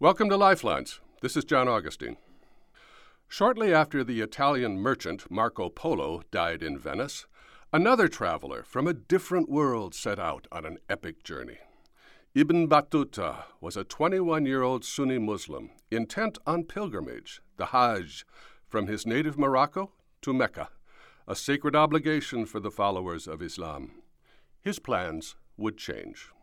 Welcome to Lifelines. This is John Augustine. Shortly after the Italian merchant Marco Polo died in Venice, another traveler from a different world set out on an epic journey. Ibn Battuta was a 21 year old Sunni Muslim intent on pilgrimage, the Hajj, from his native Morocco to Mecca, a sacred obligation for the followers of Islam. His plans would change.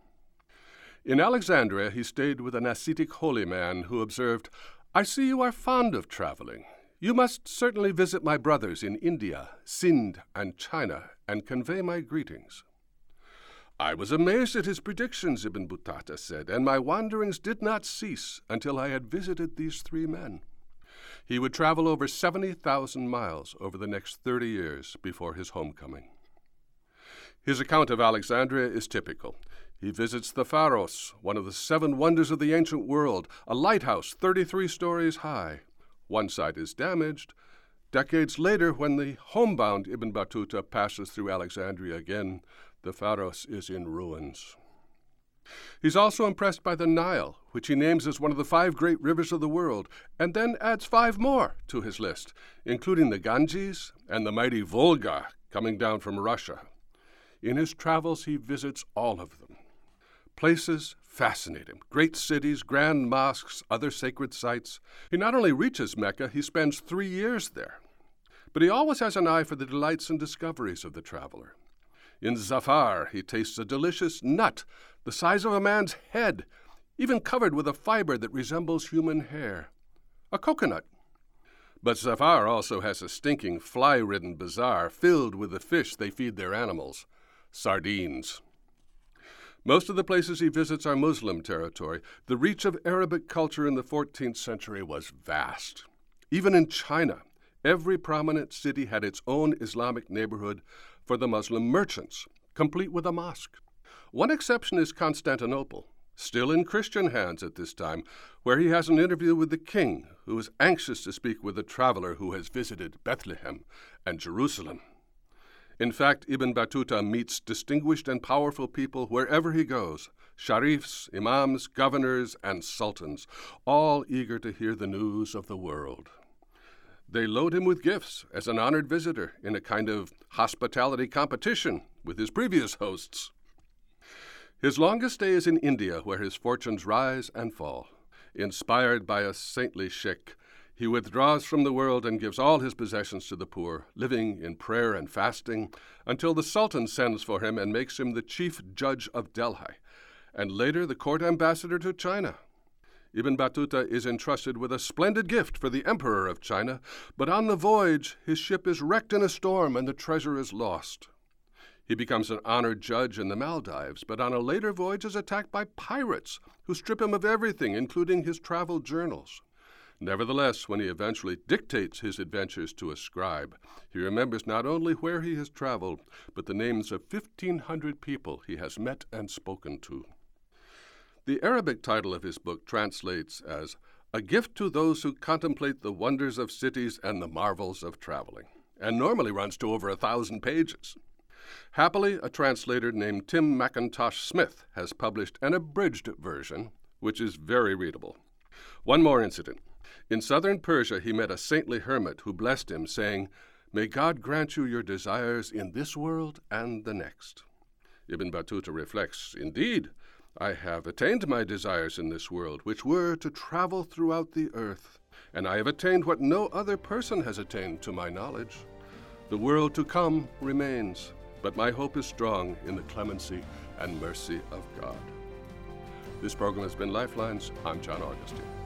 In Alexandria, he stayed with an ascetic holy man who observed, I see you are fond of traveling. You must certainly visit my brothers in India, Sind, and China, and convey my greetings. I was amazed at his predictions, Ibn Battuta said, and my wanderings did not cease until I had visited these three men. He would travel over 70,000 miles over the next 30 years before his homecoming. His account of Alexandria is typical. He visits the Pharos, one of the seven wonders of the ancient world, a lighthouse 33 stories high. One side is damaged. Decades later, when the homebound Ibn Battuta passes through Alexandria again, the Pharos is in ruins. He's also impressed by the Nile, which he names as one of the five great rivers of the world, and then adds five more to his list, including the Ganges and the mighty Volga coming down from Russia. In his travels, he visits all of them. Places fascinate him great cities, grand mosques, other sacred sites. He not only reaches Mecca, he spends three years there. But he always has an eye for the delights and discoveries of the traveler. In Zafar, he tastes a delicious nut the size of a man's head, even covered with a fiber that resembles human hair a coconut. But Zafar also has a stinking, fly ridden bazaar filled with the fish they feed their animals sardines. Most of the places he visits are Muslim territory. The reach of Arabic culture in the 14th century was vast. Even in China, every prominent city had its own Islamic neighborhood for the Muslim merchants, complete with a mosque. One exception is Constantinople, still in Christian hands at this time, where he has an interview with the king, who is anxious to speak with a traveler who has visited Bethlehem and Jerusalem. In fact, Ibn Battuta meets distinguished and powerful people wherever he goes sharifs, imams, governors, and sultans, all eager to hear the news of the world. They load him with gifts as an honored visitor in a kind of hospitality competition with his previous hosts. His longest stay is in India, where his fortunes rise and fall. Inspired by a saintly sheikh, he withdraws from the world and gives all his possessions to the poor, living in prayer and fasting, until the Sultan sends for him and makes him the chief judge of Delhi, and later the court ambassador to China. Ibn Battuta is entrusted with a splendid gift for the Emperor of China, but on the voyage his ship is wrecked in a storm and the treasure is lost. He becomes an honored judge in the Maldives, but on a later voyage is attacked by pirates who strip him of everything, including his travel journals. Nevertheless, when he eventually dictates his adventures to a scribe, he remembers not only where he has traveled, but the names of 1,500 people he has met and spoken to. The Arabic title of his book translates as A Gift to Those Who Contemplate the Wonders of Cities and the Marvels of Traveling, and normally runs to over a thousand pages. Happily, a translator named Tim Mackintosh-Smith has published an abridged version, which is very readable. One more incident. In southern Persia, he met a saintly hermit who blessed him, saying, May God grant you your desires in this world and the next. Ibn Battuta reflects, Indeed, I have attained my desires in this world, which were to travel throughout the earth, and I have attained what no other person has attained to my knowledge. The world to come remains, but my hope is strong in the clemency and mercy of God. This program has been Lifelines. I'm John Augustine.